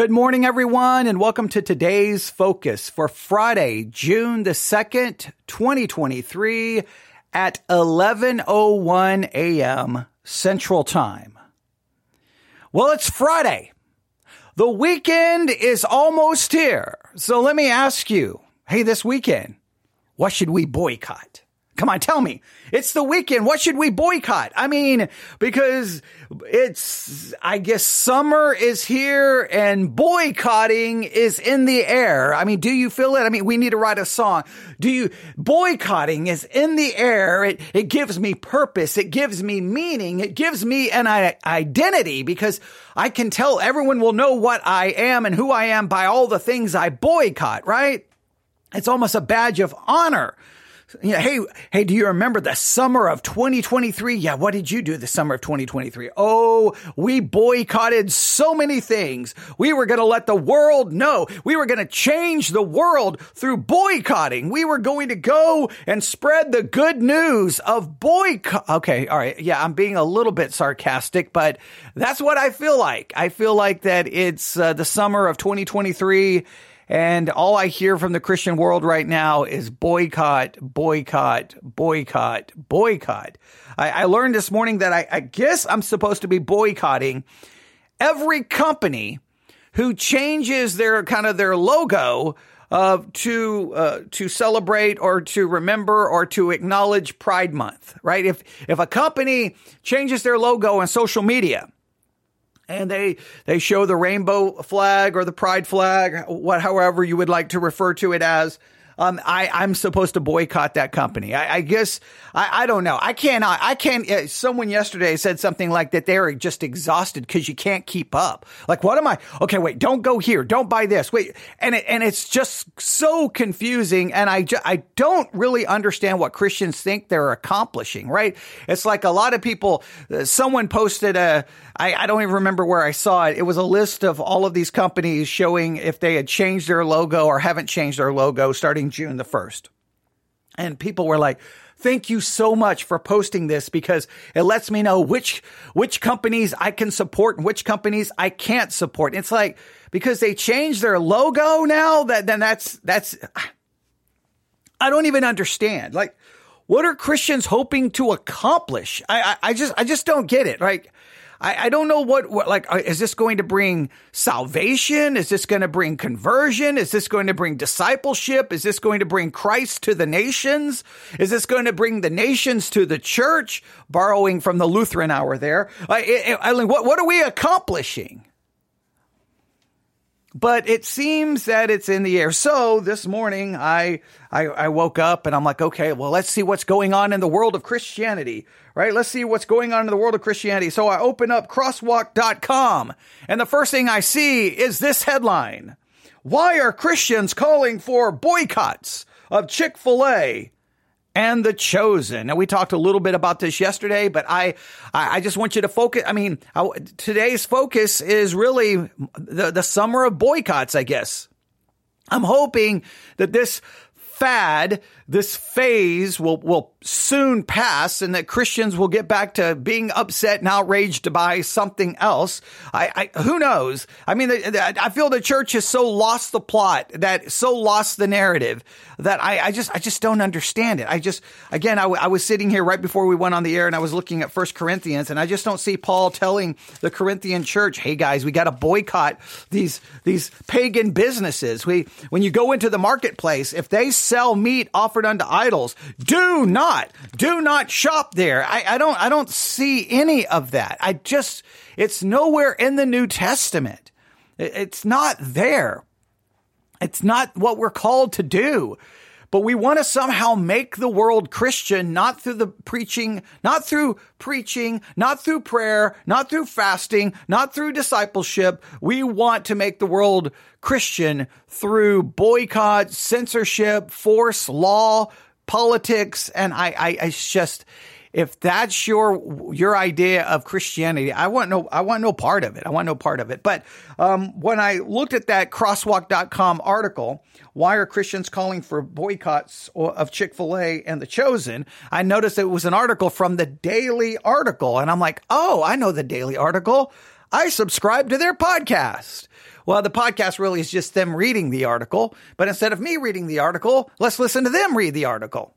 Good morning, everyone, and welcome to today's focus for Friday, June the 2nd, 2023 at 11.01 a.m. Central Time. Well, it's Friday. The weekend is almost here. So let me ask you, hey, this weekend, what should we boycott? Come on, tell me. It's the weekend. What should we boycott? I mean, because it's, I guess summer is here and boycotting is in the air. I mean, do you feel it? I mean, we need to write a song. Do you, boycotting is in the air. It, it gives me purpose. It gives me meaning. It gives me an identity because I can tell everyone will know what I am and who I am by all the things I boycott, right? It's almost a badge of honor yeah, hey, hey, do you remember the summer of 2023? Yeah, what did you do the summer of 2023? Oh, we boycotted so many things. We were going to let the world know. We were going to change the world through boycotting. We were going to go and spread the good news of boycott. Okay, all right. Yeah, I'm being a little bit sarcastic, but that's what I feel like. I feel like that it's uh, the summer of 2023 and all I hear from the Christian world right now is boycott, boycott, boycott, boycott. I, I learned this morning that I, I guess I'm supposed to be boycotting every company who changes their kind of their logo uh, to uh, to celebrate or to remember or to acknowledge Pride Month, right? If if a company changes their logo on social media and they they show the rainbow flag or the pride flag, what however you would like to refer to it as um, I, I'm supposed to boycott that company. I, I guess I, I don't know. I cannot. I can't. Uh, someone yesterday said something like that. They're just exhausted because you can't keep up. Like, what am I? Okay, wait. Don't go here. Don't buy this. Wait, and it, and it's just so confusing. And I ju- I don't really understand what Christians think they're accomplishing. Right? It's like a lot of people. Uh, someone posted a. I, I don't even remember where I saw it. It was a list of all of these companies showing if they had changed their logo or haven't changed their logo starting June the 1st. And people were like, thank you so much for posting this because it lets me know which, which companies I can support and which companies I can't support. It's like, because they changed their logo now that then that's, that's, I don't even understand. Like, what are Christians hoping to accomplish? I, I, I just, I just don't get it. Right. I, I don't know what, what, like, uh, is this going to bring salvation? Is this going to bring conversion? Is this going to bring discipleship? Is this going to bring Christ to the nations? Is this going to bring the nations to the church? Borrowing from the Lutheran hour there. I, I, I what, what are we accomplishing? But it seems that it's in the air. So this morning I, I, I woke up and I'm like, okay, well, let's see what's going on in the world of Christianity, right? Let's see what's going on in the world of Christianity. So I open up crosswalk.com and the first thing I see is this headline. Why are Christians calling for boycotts of Chick-fil-A? And the chosen. Now we talked a little bit about this yesterday, but I, I just want you to focus. I mean, I, today's focus is really the, the summer of boycotts, I guess. I'm hoping that this fad, this phase will, will soon pass and that Christians will get back to being upset and outraged by something else. I, I who knows? I mean, I feel the church has so lost the plot, that so lost the narrative that I, I just, I just don't understand it. I just, again, I, w- I was sitting here right before we went on the air and I was looking at First Corinthians and I just don't see Paul telling the Corinthian church, "Hey guys, we got to boycott these these pagan businesses." We, when you go into the marketplace, if they sell meat offered unto idols, do not, do not shop there. I, I don't, I don't see any of that. I just, it's nowhere in the New Testament. It's not there. It's not what we're called to do. But we want to somehow make the world Christian, not through the preaching, not through preaching, not through prayer, not through fasting, not through discipleship. We want to make the world Christian through boycott, censorship, force, law, politics. And I, I, I just, if that's your your idea of Christianity, I want no I want no part of it. I want no part of it. But um, when I looked at that crosswalk.com article, why are Christians calling for boycotts of Chick-fil-A and the Chosen? I noticed it was an article from the Daily Article and I'm like, "Oh, I know the Daily Article. I subscribe to their podcast." Well, the podcast really is just them reading the article, but instead of me reading the article, let's listen to them read the article.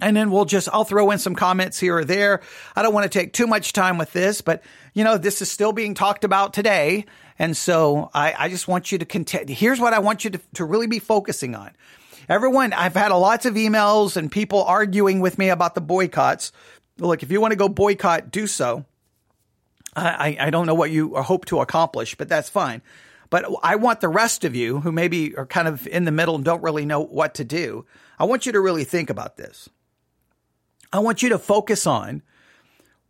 And then we'll just, I'll throw in some comments here or there. I don't want to take too much time with this, but you know, this is still being talked about today. And so I, I just want you to contend. Here's what I want you to, to really be focusing on. Everyone, I've had lots of emails and people arguing with me about the boycotts. Look, if you want to go boycott, do so. I, I don't know what you hope to accomplish, but that's fine. But I want the rest of you who maybe are kind of in the middle and don't really know what to do. I want you to really think about this. I want you to focus on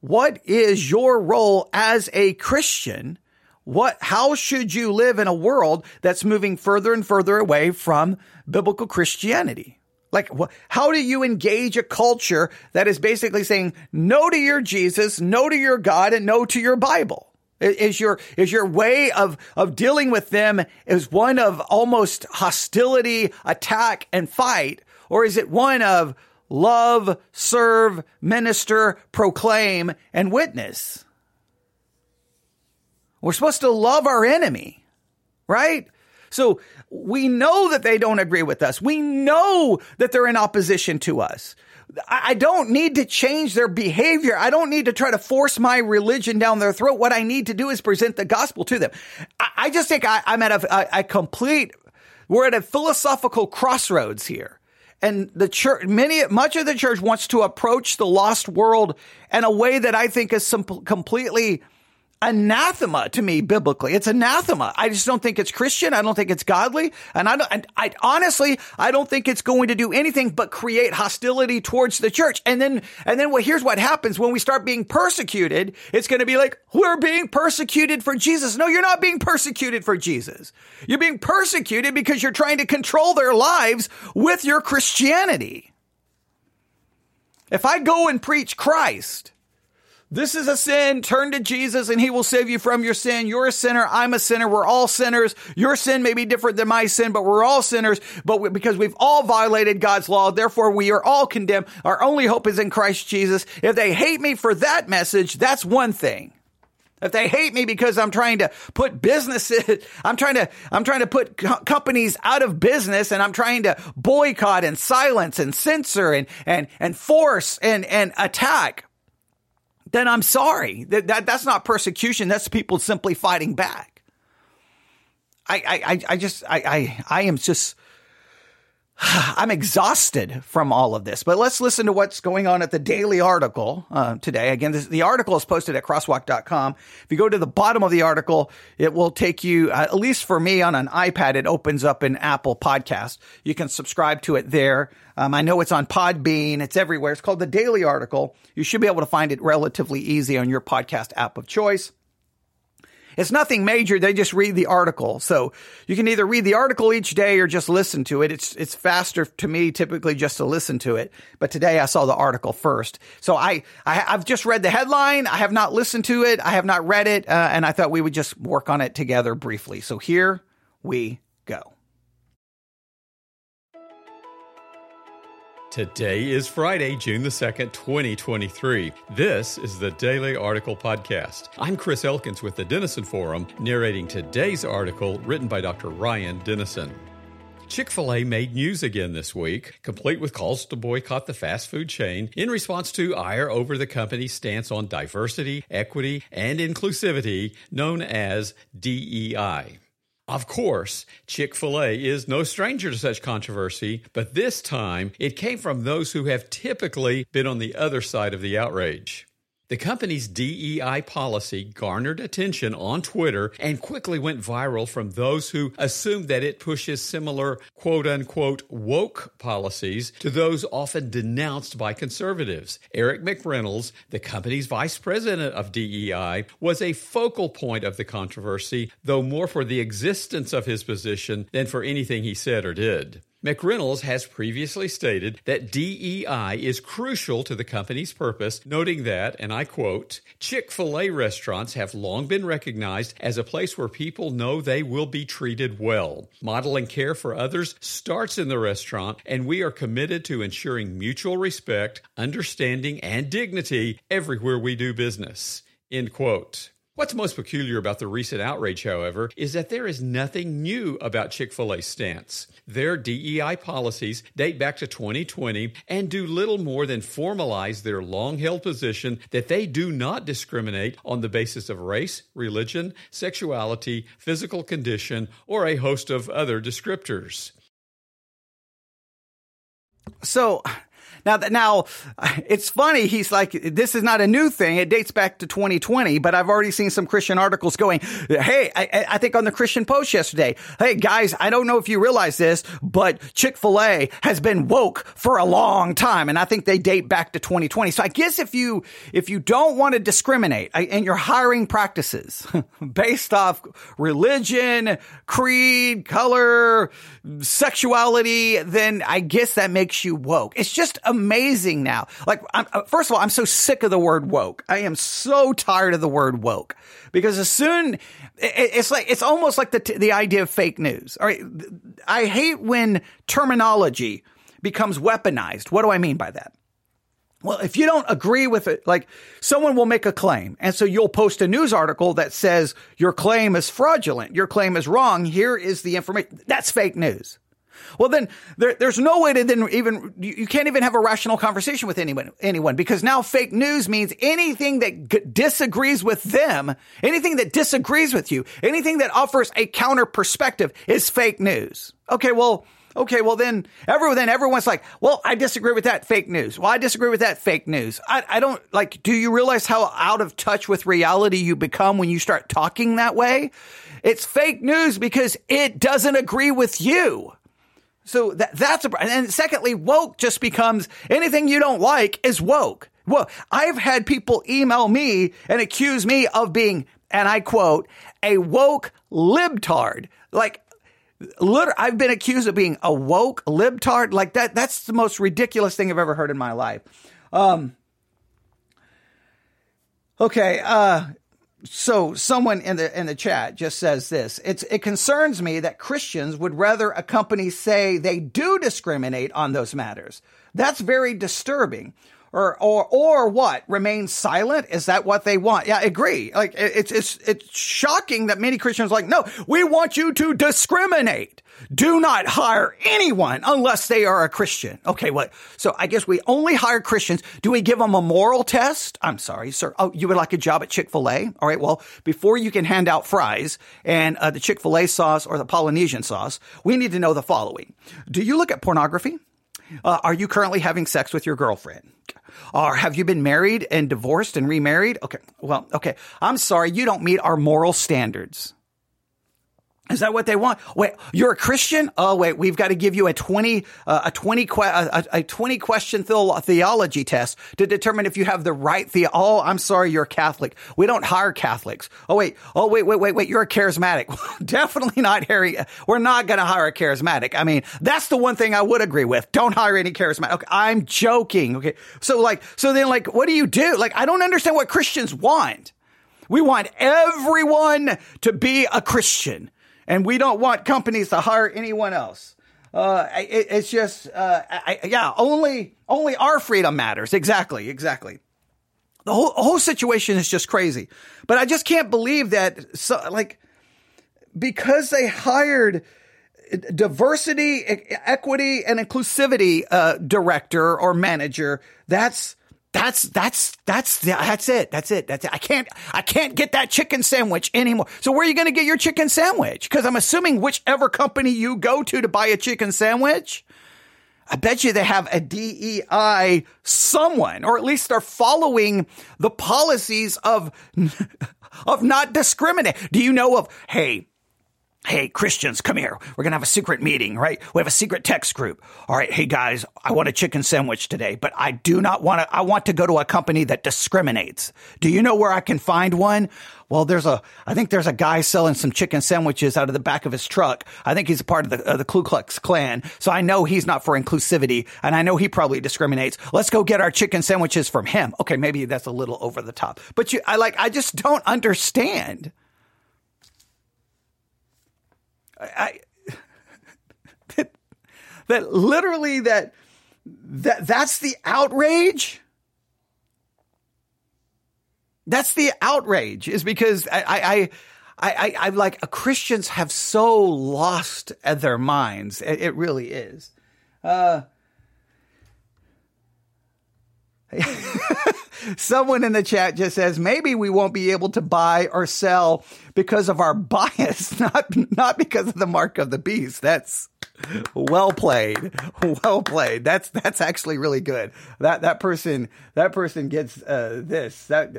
what is your role as a Christian? What, how should you live in a world that's moving further and further away from biblical Christianity? Like, how do you engage a culture that is basically saying no to your Jesus, no to your God, and no to your Bible? Is your, is your way of, of dealing with them is one of almost hostility, attack, and fight? Or is it one of love, serve, minister, proclaim, and witness. We're supposed to love our enemy, right? So we know that they don't agree with us. We know that they're in opposition to us. I don't need to change their behavior. I don't need to try to force my religion down their throat. What I need to do is present the gospel to them. I just think I, am at a, a, complete, we're at a philosophical crossroads here and the church, many, much of the church wants to approach the lost world in a way that I think is some completely anathema to me biblically. It's anathema. I just don't think it's Christian. I don't think it's godly. And I don't, and I honestly, I don't think it's going to do anything but create hostility towards the church. And then, and then well, here's what happens when we start being persecuted. It's going to be like, we're being persecuted for Jesus. No, you're not being persecuted for Jesus. You're being persecuted because you're trying to control their lives with your Christianity. If I go and preach Christ, this is a sin. Turn to Jesus and he will save you from your sin. You're a sinner. I'm a sinner. We're all sinners. Your sin may be different than my sin, but we're all sinners. But we, because we've all violated God's law, therefore we are all condemned. Our only hope is in Christ Jesus. If they hate me for that message, that's one thing. If they hate me because I'm trying to put businesses, I'm trying to, I'm trying to put co- companies out of business and I'm trying to boycott and silence and censor and, and, and force and, and attack then I'm sorry. That, that that's not persecution. That's people simply fighting back. I I I just I I I am just I'm exhausted from all of this, but let's listen to what's going on at the daily article uh, today. Again, this, the article is posted at crosswalk.com. If you go to the bottom of the article, it will take you, uh, at least for me on an iPad, it opens up an Apple podcast. You can subscribe to it there. Um, I know it's on Podbean. It's everywhere. It's called the daily article. You should be able to find it relatively easy on your podcast app of choice. It's nothing major. They just read the article. So you can either read the article each day or just listen to it. It's, it's faster to me typically just to listen to it. But today I saw the article first. So I, I have just read the headline. I have not listened to it. I have not read it. Uh, and I thought we would just work on it together briefly. So here we go. Today is Friday, June the 2nd, 2023. This is the Daily Article Podcast. I'm Chris Elkins with the Denison Forum, narrating today's article written by Dr. Ryan Denison. Chick fil A made news again this week, complete with calls to boycott the fast food chain in response to ire over the company's stance on diversity, equity, and inclusivity, known as DEI. Of course, Chick fil A is no stranger to such controversy, but this time it came from those who have typically been on the other side of the outrage. The company's DEI policy garnered attention on Twitter and quickly went viral from those who assumed that it pushes similar quote unquote woke policies to those often denounced by conservatives. Erick McReynolds, the company's vice president of DEI, was a focal point of the controversy, though more for the existence of his position than for anything he said or did. McReynolds has previously stated that DEI is crucial to the company's purpose, noting that, and I quote, Chick fil A restaurants have long been recognized as a place where people know they will be treated well. Modeling care for others starts in the restaurant, and we are committed to ensuring mutual respect, understanding, and dignity everywhere we do business. End quote. What's most peculiar about the recent outrage, however, is that there is nothing new about Chick fil A's stance. Their DEI policies date back to 2020 and do little more than formalize their long held position that they do not discriminate on the basis of race, religion, sexuality, physical condition, or a host of other descriptors. So now now it's funny. He's like, this is not a new thing. It dates back to 2020, but I've already seen some Christian articles going, Hey, I, I think on the Christian Post yesterday, Hey guys, I don't know if you realize this, but Chick-fil-A has been woke for a long time. And I think they date back to 2020. So I guess if you, if you don't want to discriminate uh, and your hiring practices based off religion, creed, color, sexuality, then I guess that makes you woke. It's just amazing now. Like, I'm, uh, first of all, I'm so sick of the word woke. I am so tired of the word woke because as soon, it's like, it's almost like the, the idea of fake news. All right. I hate when terminology becomes weaponized. What do I mean by that? Well, if you don't agree with it, like someone will make a claim. And so you'll post a news article that says your claim is fraudulent. Your claim is wrong. Here is the information. That's fake news. Well, then there, there's no way to then even, you can't even have a rational conversation with anyone, anyone because now fake news means anything that g- disagrees with them, anything that disagrees with you, anything that offers a counter perspective is fake news. Okay. Well, okay, well then everyone then everyone's like, well, I disagree with that fake news. Well, I disagree with that fake news. I, I don't like, do you realize how out of touch with reality you become when you start talking that way? It's fake news because it doesn't agree with you. So that, that's a, problem. and secondly, woke just becomes anything you don't like is woke. Well, I've had people email me and accuse me of being, and I quote, a woke libtard. Like, literally, I've been accused of being a woke libtard. Like that, that's the most ridiculous thing I've ever heard in my life. Um, okay, uh, so someone in the in the chat just says this. It's it concerns me that Christians would rather a company say they do discriminate on those matters. That's very disturbing. Or or or what? Remain silent? Is that what they want? Yeah, I agree. Like it's it's it's shocking that many Christians are like, no, we want you to discriminate do not hire anyone unless they are a Christian. Okay, what? So I guess we only hire Christians. Do we give them a moral test? I'm sorry, sir. Oh, you would like a job at Chick fil A? All right, well, before you can hand out fries and uh, the Chick fil A sauce or the Polynesian sauce, we need to know the following Do you look at pornography? Uh, are you currently having sex with your girlfriend? Or have you been married and divorced and remarried? Okay. Well, okay. I'm sorry. You don't meet our moral standards. Is that what they want? Wait, you're a Christian? Oh, wait, we've got to give you a 20, uh, a 20, que- a, a 20 question the- theology test to determine if you have the right the. Oh, I'm sorry, you're Catholic. We don't hire Catholics. Oh, wait, oh, wait, wait, wait, wait, you're a charismatic. Definitely not Harry. We're not going to hire a charismatic. I mean, that's the one thing I would agree with. Don't hire any charismatic. Okay, I'm joking. Okay. So like, so then like, what do you do? Like, I don't understand what Christians want. We want everyone to be a Christian and we don't want companies to hire anyone else. Uh, it, it's just, uh, I, yeah, only only our freedom matters. Exactly, exactly. The whole whole situation is just crazy. But I just can't believe that, so, like, because they hired diversity, equity, and inclusivity uh, director or manager. That's that's that's that's that's it. That's it. That's it. I can't I can't get that chicken sandwich anymore. So where are you going to get your chicken sandwich? Because I'm assuming whichever company you go to to buy a chicken sandwich, I bet you they have a DEI someone, or at least they're following the policies of of not discriminate. Do you know of hey? Hey, Christians, come here. We're going to have a secret meeting, right? We have a secret text group. All right. Hey, guys, I want a chicken sandwich today, but I do not want to, I want to go to a company that discriminates. Do you know where I can find one? Well, there's a, I think there's a guy selling some chicken sandwiches out of the back of his truck. I think he's a part of the, uh, the Ku Klux Klan. So I know he's not for inclusivity and I know he probably discriminates. Let's go get our chicken sandwiches from him. Okay. Maybe that's a little over the top, but you, I like, I just don't understand. I, that, that literally that that that's the outrage That's the outrage is because I, I, I, I, I like Christians have so lost their minds. It, it really is. Uh, Someone in the chat just says maybe we won't be able to buy or sell because of our bias, not not because of the mark of the beast. That's well played. Well played. That's that's actually really good. That that person that person gets uh, this. That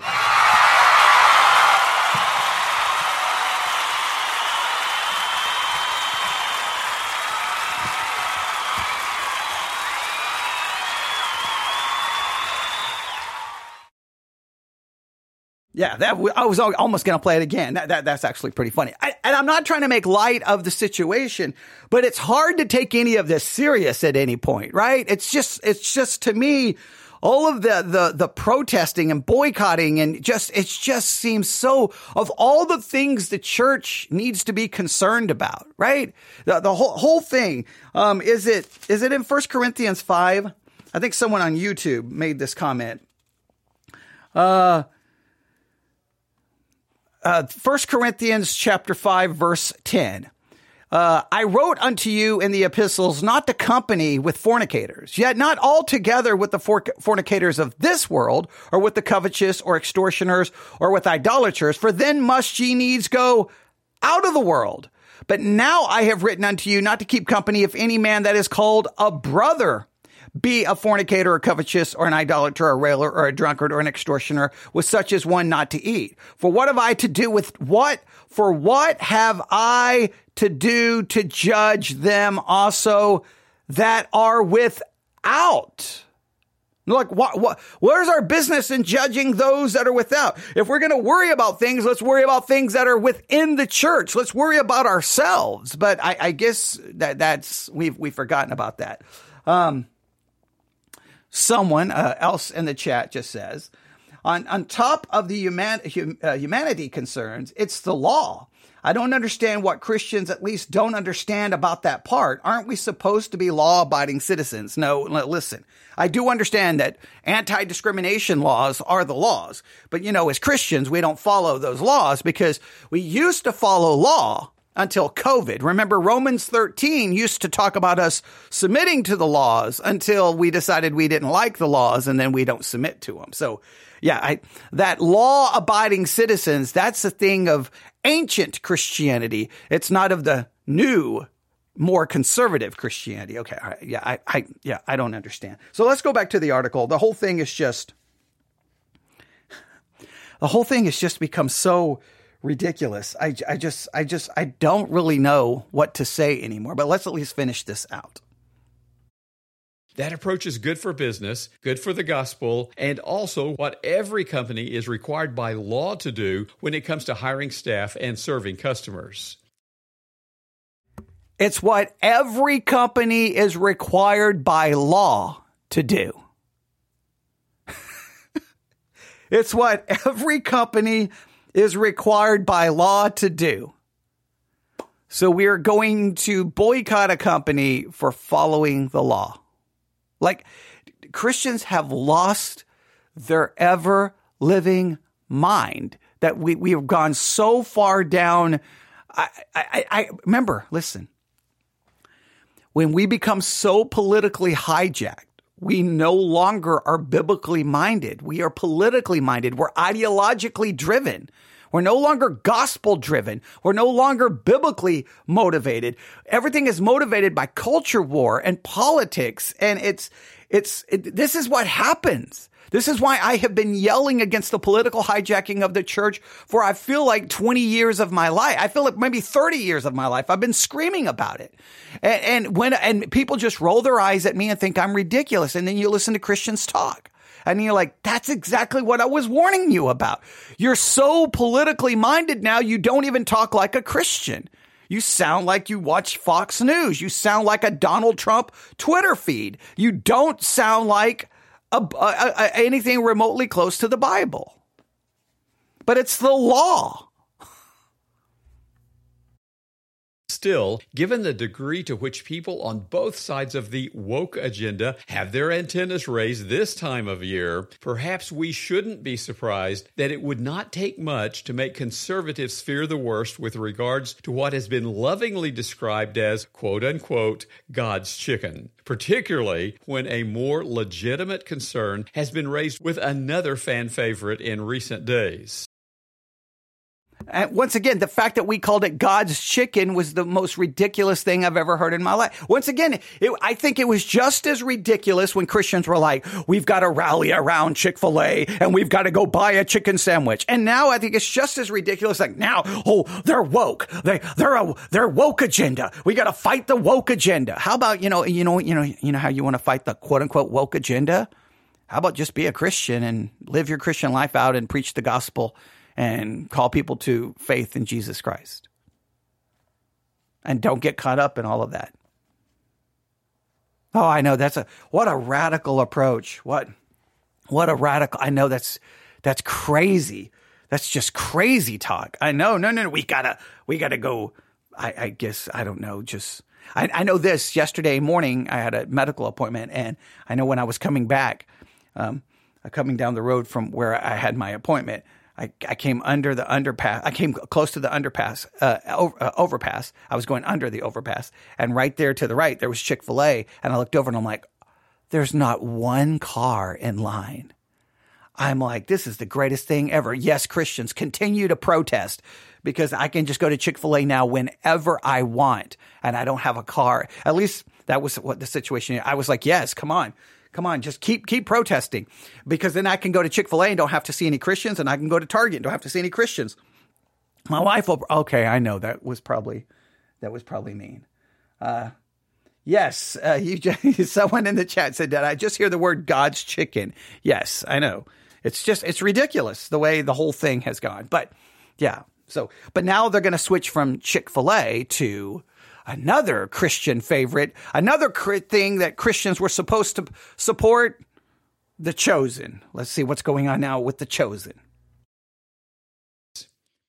Yeah, that I was almost going to play it again. That, that that's actually pretty funny. I, and I'm not trying to make light of the situation, but it's hard to take any of this serious at any point, right? It's just it's just to me all of the the the protesting and boycotting and just it just seems so of all the things the church needs to be concerned about, right? The the whole whole thing um is it is it in First Corinthians 5? I think someone on YouTube made this comment. Uh uh, 1 Corinthians chapter 5 verse 10. Uh, I wrote unto you in the epistles not to company with fornicators, yet not altogether with the fornicators of this world, or with the covetous, or extortioners, or with idolaters, for then must ye needs go out of the world. But now I have written unto you not to keep company of any man that is called a brother be a fornicator or covetous or an idolater or a railer or a drunkard or an extortioner with such as one not to eat. For what have I to do with what? For what have I to do to judge them also that are without? Like, what, what, where's our business in judging those that are without? If we're going to worry about things, let's worry about things that are within the church. Let's worry about ourselves. But I, I guess that that's, we've, we've forgotten about that. Um, someone uh, else in the chat just says, on, on top of the human, hum, uh, humanity concerns, it's the law. I don't understand what Christians at least don't understand about that part. Aren't we supposed to be law abiding citizens? No, listen, I do understand that anti discrimination laws are the laws. But you know, as Christians, we don't follow those laws because we used to follow law until COVID. Remember, Romans 13 used to talk about us submitting to the laws until we decided we didn't like the laws and then we don't submit to them. So, yeah, I, that law abiding citizens, that's a thing of ancient Christianity. It's not of the new, more conservative Christianity. Okay. Yeah. I, I, yeah, I don't understand. So let's go back to the article. The whole thing is just, the whole thing has just become so ridiculous. I, I just, I just, I don't really know what to say anymore, but let's at least finish this out. That approach is good for business, good for the gospel, and also what every company is required by law to do when it comes to hiring staff and serving customers. It's what every company is required by law to do. it's what every company is required by law to do. So we are going to boycott a company for following the law. Like Christians have lost their ever living mind that we, we have gone so far down. I, I, I remember, listen, when we become so politically hijacked, we no longer are biblically minded. We are politically minded. We're ideologically driven. We're no longer gospel driven. We're no longer biblically motivated. Everything is motivated by culture war and politics. And it's, it's, it, this is what happens. This is why I have been yelling against the political hijacking of the church for I feel like 20 years of my life. I feel like maybe 30 years of my life. I've been screaming about it. And, and when, and people just roll their eyes at me and think I'm ridiculous. And then you listen to Christians talk. And you're like, that's exactly what I was warning you about. You're so politically minded now, you don't even talk like a Christian. You sound like you watch Fox News. You sound like a Donald Trump Twitter feed. You don't sound like a, a, a, anything remotely close to the Bible. But it's the law Still, given the degree to which people on both sides of the woke agenda have their antennas raised this time of year, perhaps we shouldn't be surprised that it would not take much to make conservatives fear the worst with regards to what has been lovingly described as quote unquote God's chicken, particularly when a more legitimate concern has been raised with another fan favorite in recent days. And once again, the fact that we called it God's chicken was the most ridiculous thing I've ever heard in my life. Once again, it, I think it was just as ridiculous when Christians were like, we've got to rally around Chick-fil-A and we've got to go buy a chicken sandwich. And now I think it's just as ridiculous. Like now, oh, they're woke. They, they're a, they're woke agenda. We got to fight the woke agenda. How about, you know, you know, you know, you know how you want to fight the quote unquote woke agenda? How about just be a Christian and live your Christian life out and preach the gospel and call people to faith in Jesus Christ. And don't get caught up in all of that. Oh, I know that's a what a radical approach. What what a radical I know that's that's crazy. That's just crazy talk. I know. No, no, no. We gotta we gotta go. I, I guess I don't know. Just I, I know this. Yesterday morning, I had a medical appointment, and I know when I was coming back, um, coming down the road from where I had my appointment, I, I came under the underpass. I came close to the underpass, uh, over, uh, overpass. I was going under the overpass. And right there to the right, there was Chick fil A. And I looked over and I'm like, there's not one car in line. I'm like, this is the greatest thing ever. Yes, Christians continue to protest because I can just go to Chick fil A now whenever I want and I don't have a car. At least that was what the situation. I was like, yes, come on. Come on, just keep keep protesting, because then I can go to Chick Fil A and don't have to see any Christians, and I can go to Target and don't have to see any Christians. My wife will. Okay, I know that was probably that was probably mean. Uh, yes, uh, you just, someone in the chat said that I just hear the word God's chicken. Yes, I know. It's just it's ridiculous the way the whole thing has gone. But yeah, so but now they're going to switch from Chick Fil A to another Christian favorite, another thing that Christians were supposed to support The Chosen. Let's see what's going on now with The Chosen.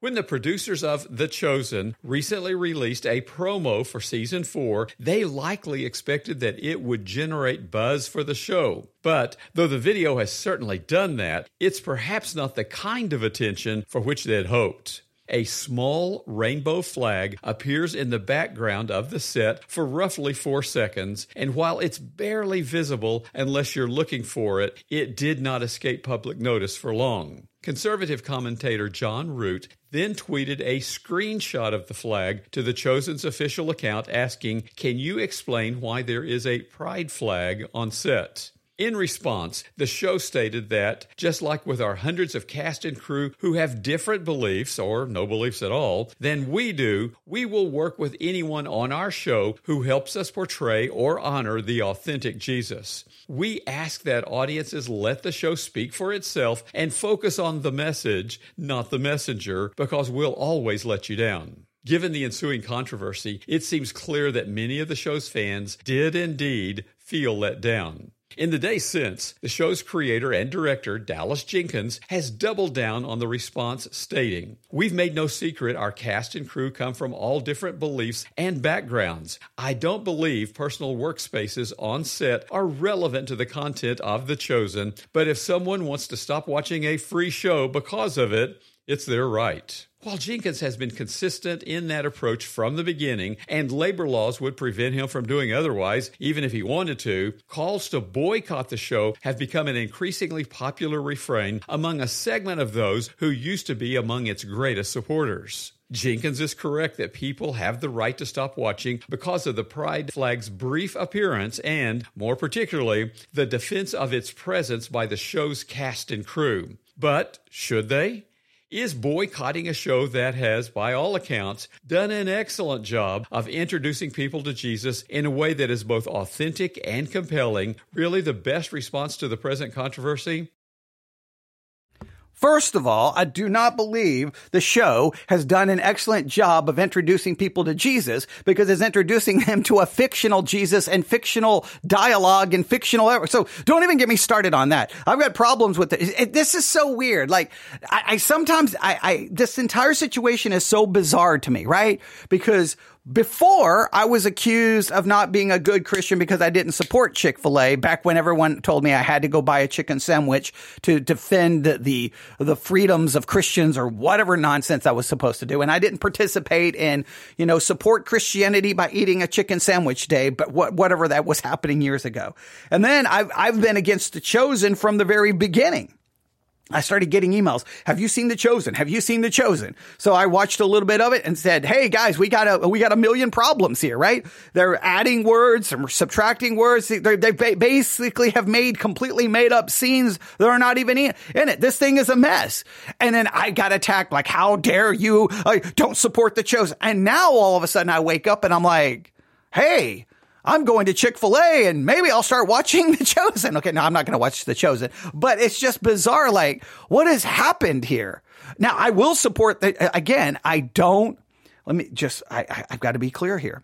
When the producers of The Chosen recently released a promo for season four, they likely expected that it would generate buzz for the show. But though the video has certainly done that, it's perhaps not the kind of attention for which they had hoped. A small rainbow flag appears in the background of the set for roughly four seconds, and while it's barely visible unless you're looking for it, it did not escape public notice for long. Conservative commentator John Root then tweeted a screenshot of the flag to the Chosen's official account asking, Can you explain why there is a pride flag on set? In response, the show stated that, just like with our hundreds of cast and crew who have different beliefs or no beliefs at all than we do, we will work with anyone on our show who helps us portray or honor the authentic Jesus. We ask that audiences let the show speak for itself and focus on the message, not the messenger, because we'll always let you down. Given the ensuing controversy, it seems clear that many of the show's fans did indeed feel let down. In the days since, the show's creator and director, Dallas Jenkins, has doubled down on the response, stating, We've made no secret our cast and crew come from all different beliefs and backgrounds. I don't believe personal workspaces on set are relevant to the content of The Chosen, but if someone wants to stop watching a free show because of it, it's their right. While Jenkins has been consistent in that approach from the beginning, and labor laws would prevent him from doing otherwise, even if he wanted to, calls to boycott the show have become an increasingly popular refrain among a segment of those who used to be among its greatest supporters. Jenkins is correct that people have the right to stop watching because of the pride flag's brief appearance and, more particularly, the defense of its presence by the show's cast and crew. But should they? Is boycotting a show that has, by all accounts, done an excellent job of introducing people to Jesus in a way that is both authentic and compelling, really the best response to the present controversy? First of all, I do not believe the show has done an excellent job of introducing people to Jesus because it's introducing them to a fictional Jesus and fictional dialogue and fictional. So don't even get me started on that. I've got problems with it. this is so weird. Like I, I sometimes I, I this entire situation is so bizarre to me, right? Because before I was accused of not being a good Christian because I didn't support Chick-fil-A back when everyone told me I had to go buy a chicken sandwich to defend the, the freedoms of Christians or whatever nonsense I was supposed to do. And I didn't participate in, you know, support Christianity by eating a chicken sandwich day, but what, whatever that was happening years ago. And then I've, I've been against the chosen from the very beginning. I started getting emails. Have you seen The Chosen? Have you seen The Chosen? So I watched a little bit of it and said, Hey guys, we got a, we got a million problems here, right? They're adding words and subtracting words. They, they basically have made completely made up scenes that are not even in, it. This thing is a mess. And then I got attacked like, how dare you? I don't support The Chosen. And now all of a sudden I wake up and I'm like, Hey, I'm going to Chick fil A and maybe I'll start watching The Chosen. Okay, no, I'm not going to watch The Chosen, but it's just bizarre. Like, what has happened here? Now, I will support that. Again, I don't, let me just, I, I've got to be clear here.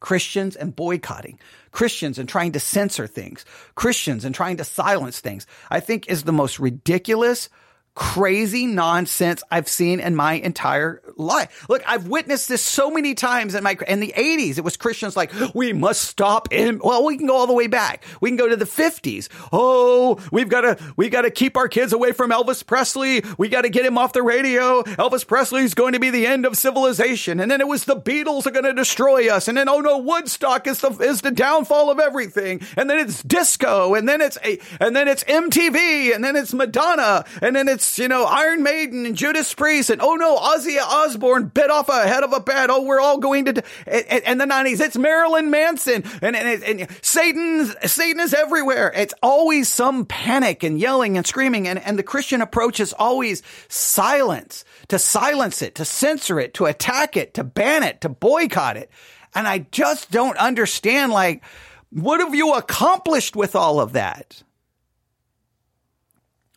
Christians and boycotting, Christians and trying to censor things, Christians and trying to silence things, I think is the most ridiculous, crazy nonsense I've seen in my entire life. Look, I've witnessed this so many times in my, in the 80s. It was Christians like, we must stop him. Well, we can go all the way back. We can go to the 50s. Oh, we've got to, we got to keep our kids away from Elvis Presley. We got to get him off the radio. Elvis Presley is going to be the end of civilization. And then it was the Beatles are going to destroy us. And then, oh no, Woodstock is the, is the downfall of everything. And then it's disco. And then it's, a, and then it's MTV. And then it's Madonna. And then it's you know, Iron Maiden and Judas Priest and oh no, Ozzy Osbourne bit off a head of a bat. Oh, we're all going to, and, the nineties, it's Marilyn Manson and, and, and Satan, Satan is everywhere. It's always some panic and yelling and screaming. And, and the Christian approach is always silence, to silence it, to censor it, to attack it, to ban it, to boycott it. And I just don't understand, like, what have you accomplished with all of that?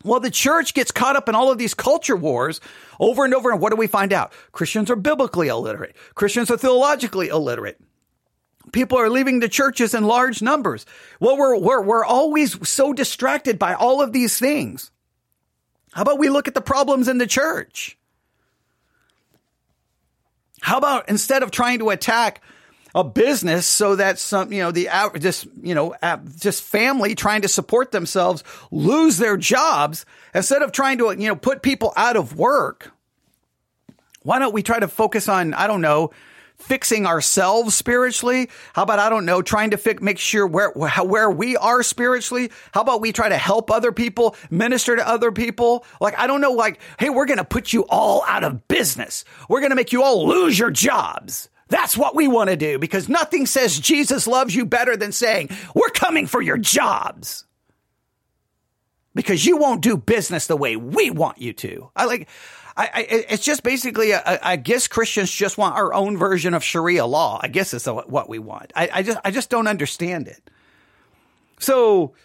Well, the church gets caught up in all of these culture wars over and over. And what do we find out? Christians are biblically illiterate. Christians are theologically illiterate. People are leaving the churches in large numbers. Well, we're, we're, we're always so distracted by all of these things. How about we look at the problems in the church? How about instead of trying to attack a business so that some, you know, the just, you know, uh, just family trying to support themselves lose their jobs instead of trying to, you know, put people out of work. Why don't we try to focus on, I don't know, fixing ourselves spiritually? How about, I don't know, trying to fi- make sure where, where we are spiritually? How about we try to help other people, minister to other people? Like, I don't know, like, hey, we're going to put you all out of business. We're going to make you all lose your jobs. That's what we want to do because nothing says Jesus loves you better than saying, we're coming for your jobs. Because you won't do business the way we want you to. I like, I, I it's just basically, I guess Christians just want our own version of Sharia law. I guess is what we want. I, I just, I just don't understand it. So,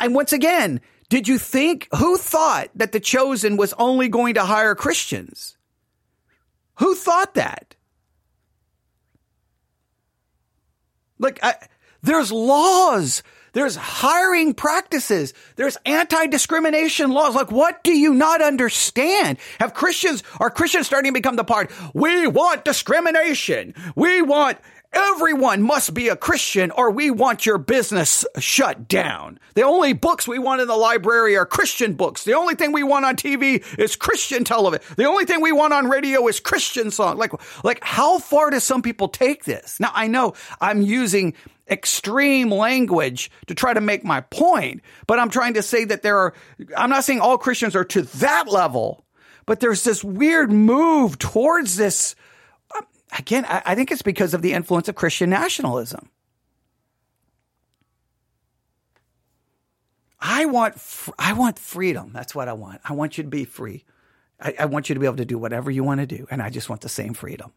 and once again, did you think, who thought that the chosen was only going to hire Christians? Who thought that? Like, I, there's laws. There's hiring practices. There's anti-discrimination laws. Like, what do you not understand? Have Christians, are Christians starting to become the part? We want discrimination. We want Everyone must be a Christian or we want your business shut down. The only books we want in the library are Christian books. The only thing we want on TV is Christian television. The only thing we want on radio is Christian song. Like, like how far do some people take this? Now I know I'm using extreme language to try to make my point, but I'm trying to say that there are, I'm not saying all Christians are to that level, but there's this weird move towards this Again, I, I think it's because of the influence of Christian nationalism. I want, I want freedom. That's what I want. I want you to be free. I, I, want you to be able to do whatever you want to do. And I just want the same freedom.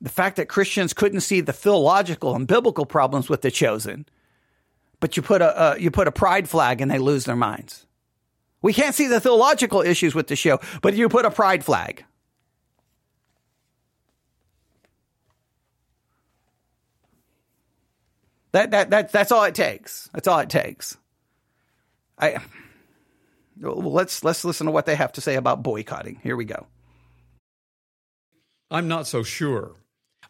The fact that Christians couldn't see the philological and biblical problems with the chosen, but you put a, you put a pride flag and they lose their minds. We can't see the theological issues with the show, but you put a pride flag. That, that, that, that's all it takes. That's all it takes. I, let's let's listen to what they have to say about boycotting. Here we go. I'm not so sure.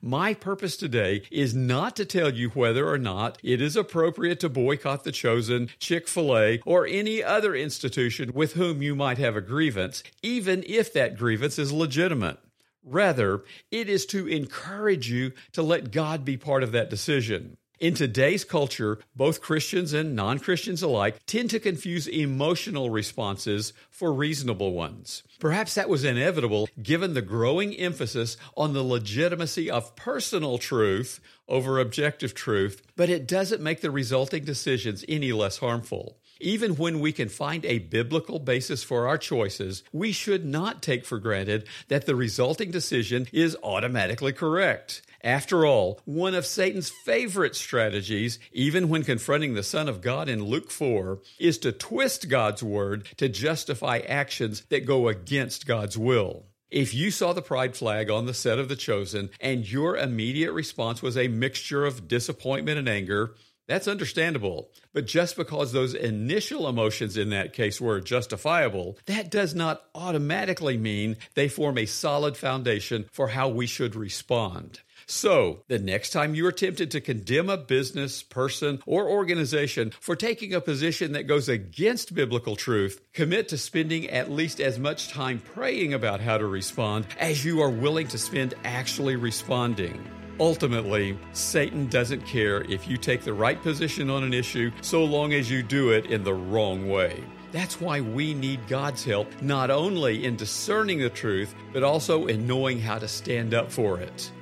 My purpose today is not to tell you whether or not it is appropriate to boycott the chosen, Chick fil A, or any other institution with whom you might have a grievance, even if that grievance is legitimate. Rather, it is to encourage you to let God be part of that decision. In today's culture, both Christians and non Christians alike tend to confuse emotional responses for reasonable ones. Perhaps that was inevitable given the growing emphasis on the legitimacy of personal truth over objective truth, but it doesn't make the resulting decisions any less harmful. Even when we can find a biblical basis for our choices, we should not take for granted that the resulting decision is automatically correct. After all, one of Satan's favorite strategies, even when confronting the Son of God in Luke 4, is to twist God's word to justify actions that go against God's will. If you saw the pride flag on the set of The Chosen and your immediate response was a mixture of disappointment and anger, that's understandable. But just because those initial emotions in that case were justifiable, that does not automatically mean they form a solid foundation for how we should respond. So, the next time you are tempted to condemn a business, person, or organization for taking a position that goes against biblical truth, commit to spending at least as much time praying about how to respond as you are willing to spend actually responding. Ultimately, Satan doesn't care if you take the right position on an issue so long as you do it in the wrong way. That's why we need God's help, not only in discerning the truth, but also in knowing how to stand up for it.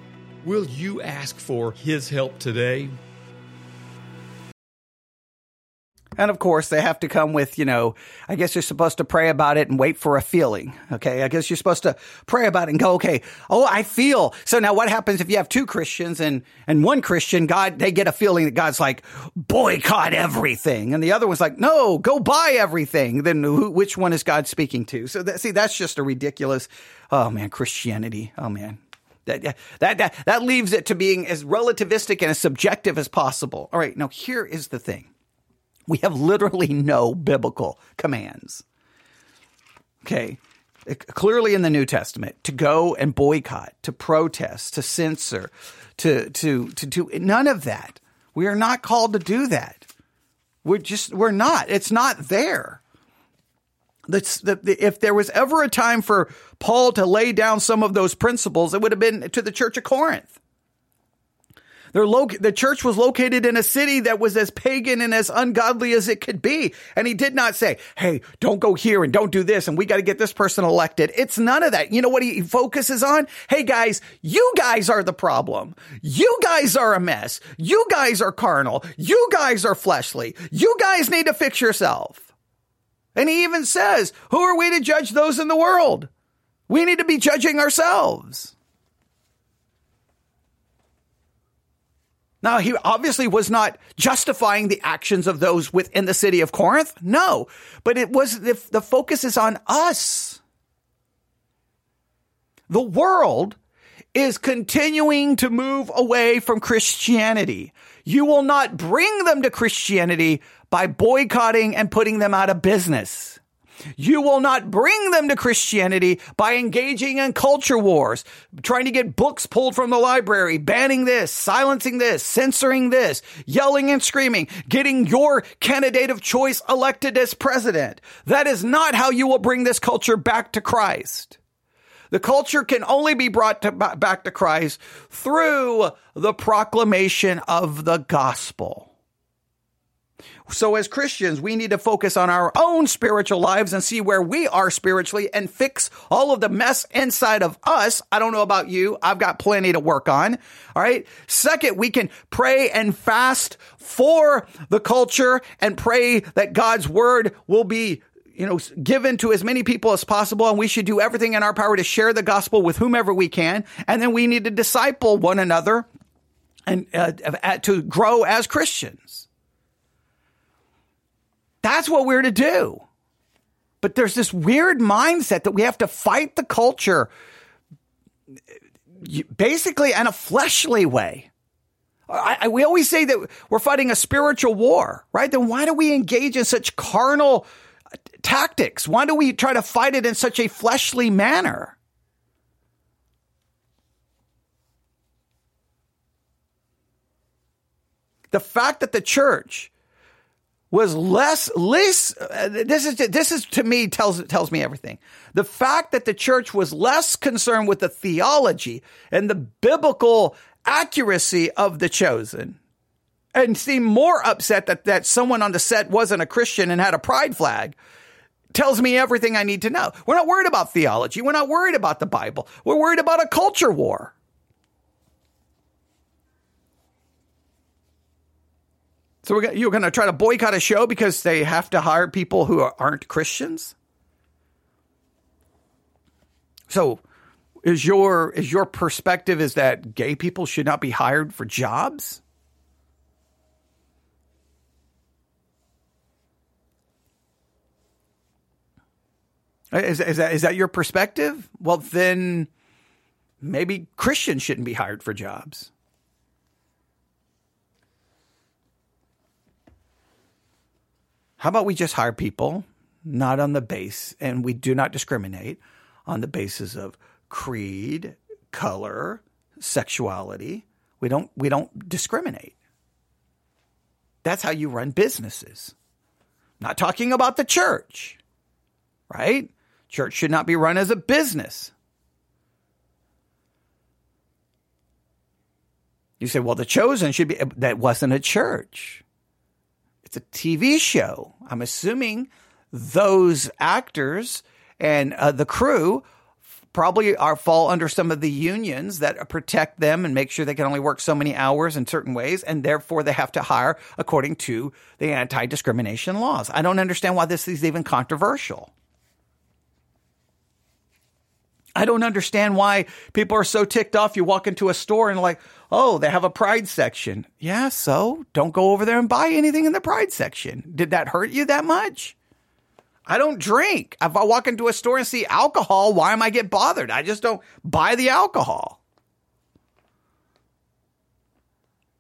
Will you ask for His help today? And of course, they have to come with, you know, I guess you're supposed to pray about it and wait for a feeling. Okay. I guess you're supposed to pray about it and go, okay, oh, I feel. So now what happens if you have two Christians and, and one Christian, God, they get a feeling that God's like, boycott everything. And the other one's like, no, go buy everything. Then who, which one is God speaking to? So that, see, that's just a ridiculous, oh man, Christianity. Oh man. That, that, that, that leaves it to being as relativistic and as subjective as possible. All right. Now here is the thing. We have literally no biblical commands. Okay. Uh, clearly in the New Testament to go and boycott, to protest, to censor, to, to, to do none of that. We are not called to do that. We're just, we're not. It's not there. The, if there was ever a time for Paul to lay down some of those principles, it would have been to the church of Corinth. Lo- the church was located in a city that was as pagan and as ungodly as it could be. And he did not say, Hey, don't go here and don't do this. And we got to get this person elected. It's none of that. You know what he focuses on? Hey guys, you guys are the problem. You guys are a mess. You guys are carnal. You guys are fleshly. You guys need to fix yourself. And he even says, Who are we to judge those in the world? We need to be judging ourselves. Now, he obviously was not justifying the actions of those within the city of Corinth. No, but it was the, the focus is on us. The world is continuing to move away from Christianity. You will not bring them to Christianity by boycotting and putting them out of business. You will not bring them to Christianity by engaging in culture wars, trying to get books pulled from the library, banning this, silencing this, censoring this, yelling and screaming, getting your candidate of choice elected as president. That is not how you will bring this culture back to Christ. The culture can only be brought to, back to Christ through the proclamation of the gospel. So as Christians, we need to focus on our own spiritual lives and see where we are spiritually and fix all of the mess inside of us. I don't know about you. I've got plenty to work on. All right. Second, we can pray and fast for the culture and pray that God's word will be you know, given to as many people as possible, and we should do everything in our power to share the gospel with whomever we can. And then we need to disciple one another and uh, to grow as Christians. That's what we're to do. But there's this weird mindset that we have to fight the culture basically in a fleshly way. I, I, we always say that we're fighting a spiritual war, right? Then why do we engage in such carnal uh, tactics? Why do we try to fight it in such a fleshly manner? The fact that the church was less less this is this is to me tells tells me everything. The fact that the church was less concerned with the theology and the biblical accuracy of the chosen and seemed more upset that that someone on the set wasn't a Christian and had a pride flag tells me everything I need to know. We're not worried about theology. We're not worried about the Bible. We're worried about a culture war. So we're, you're going to try to boycott a show because they have to hire people who aren't Christians? So is your is your perspective is that gay people should not be hired for jobs? Uh, is, is that is that your perspective? Well, then maybe Christians shouldn't be hired for jobs. How about we just hire people not on the base, and we do not discriminate on the basis of creed, color, sexuality. We don't we don't discriminate. That's how you run businesses. Not talking about the church. Right? Church should not be run as a business. You say, well, the chosen should be, that wasn't a church. It's a TV show. I'm assuming those actors and uh, the crew probably are fall under some of the unions that protect them and make sure they can only work so many hours in certain ways and therefore they have to hire according to the anti-discrimination laws. I don't understand why this is even controversial. I don't understand why people are so ticked off. You walk into a store and like, oh, they have a pride section. Yeah, so don't go over there and buy anything in the pride section. Did that hurt you that much? I don't drink. If I walk into a store and see alcohol, why am I get bothered? I just don't buy the alcohol.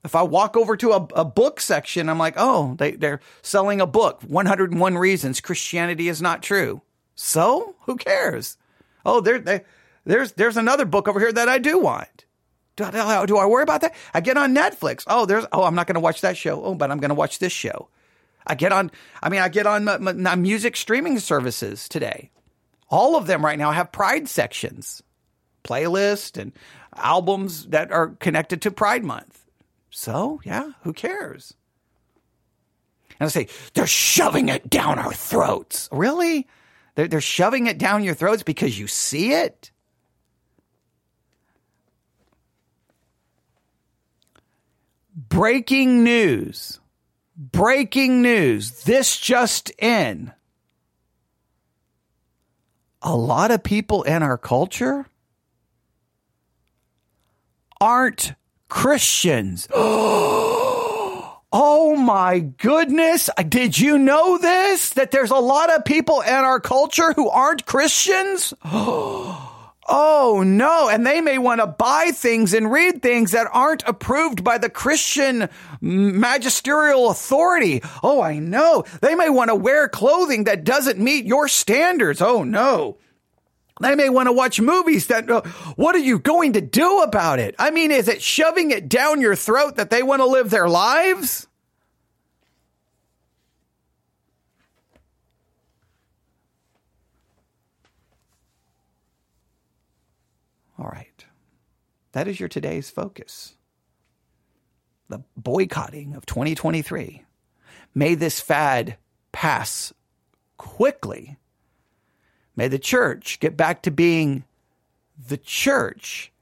If I walk over to a, a book section, I'm like, oh, they, they're selling a book, 101 Reasons Christianity is Not True. So who cares? Oh, there, there's there's another book over here that I do want. Do, do, oh, do I worry about that? I get on Netflix. Oh, there's oh, I'm not going to watch that show. Oh, but I'm going to watch this show. I get on. I mean, I get on my, my music streaming services today. All of them right now have Pride sections, playlist, and albums that are connected to Pride Month. So yeah, who cares? And I say they're shoving it down our throats. Really? They're, they're shoving it down your throats because you see it. Breaking news. Breaking news. This just in. A lot of people in our culture aren't Christians. Oh my goodness. Did you know this? That there's a lot of people in our culture who aren't Christians? Oh no. And they may want to buy things and read things that aren't approved by the Christian magisterial authority. Oh, I know. They may want to wear clothing that doesn't meet your standards. Oh no. They may want to watch movies that, uh, what are you going to do about it? I mean, is it shoving it down your throat that they want to live their lives? All right. That is your today's focus. The boycotting of 2023. May this fad pass quickly May the church get back to being the church.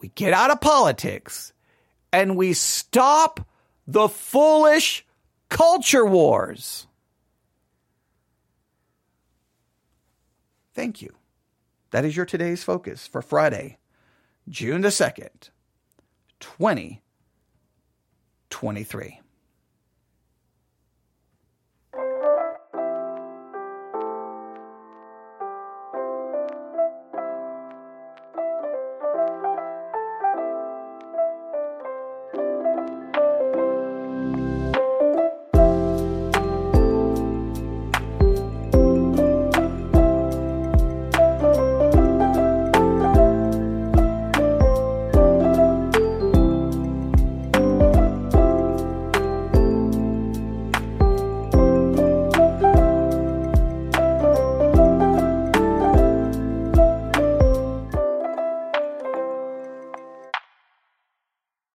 We get out of politics and we stop the foolish culture wars. Thank you. That is your today's focus for Friday, June the 2nd, 2023.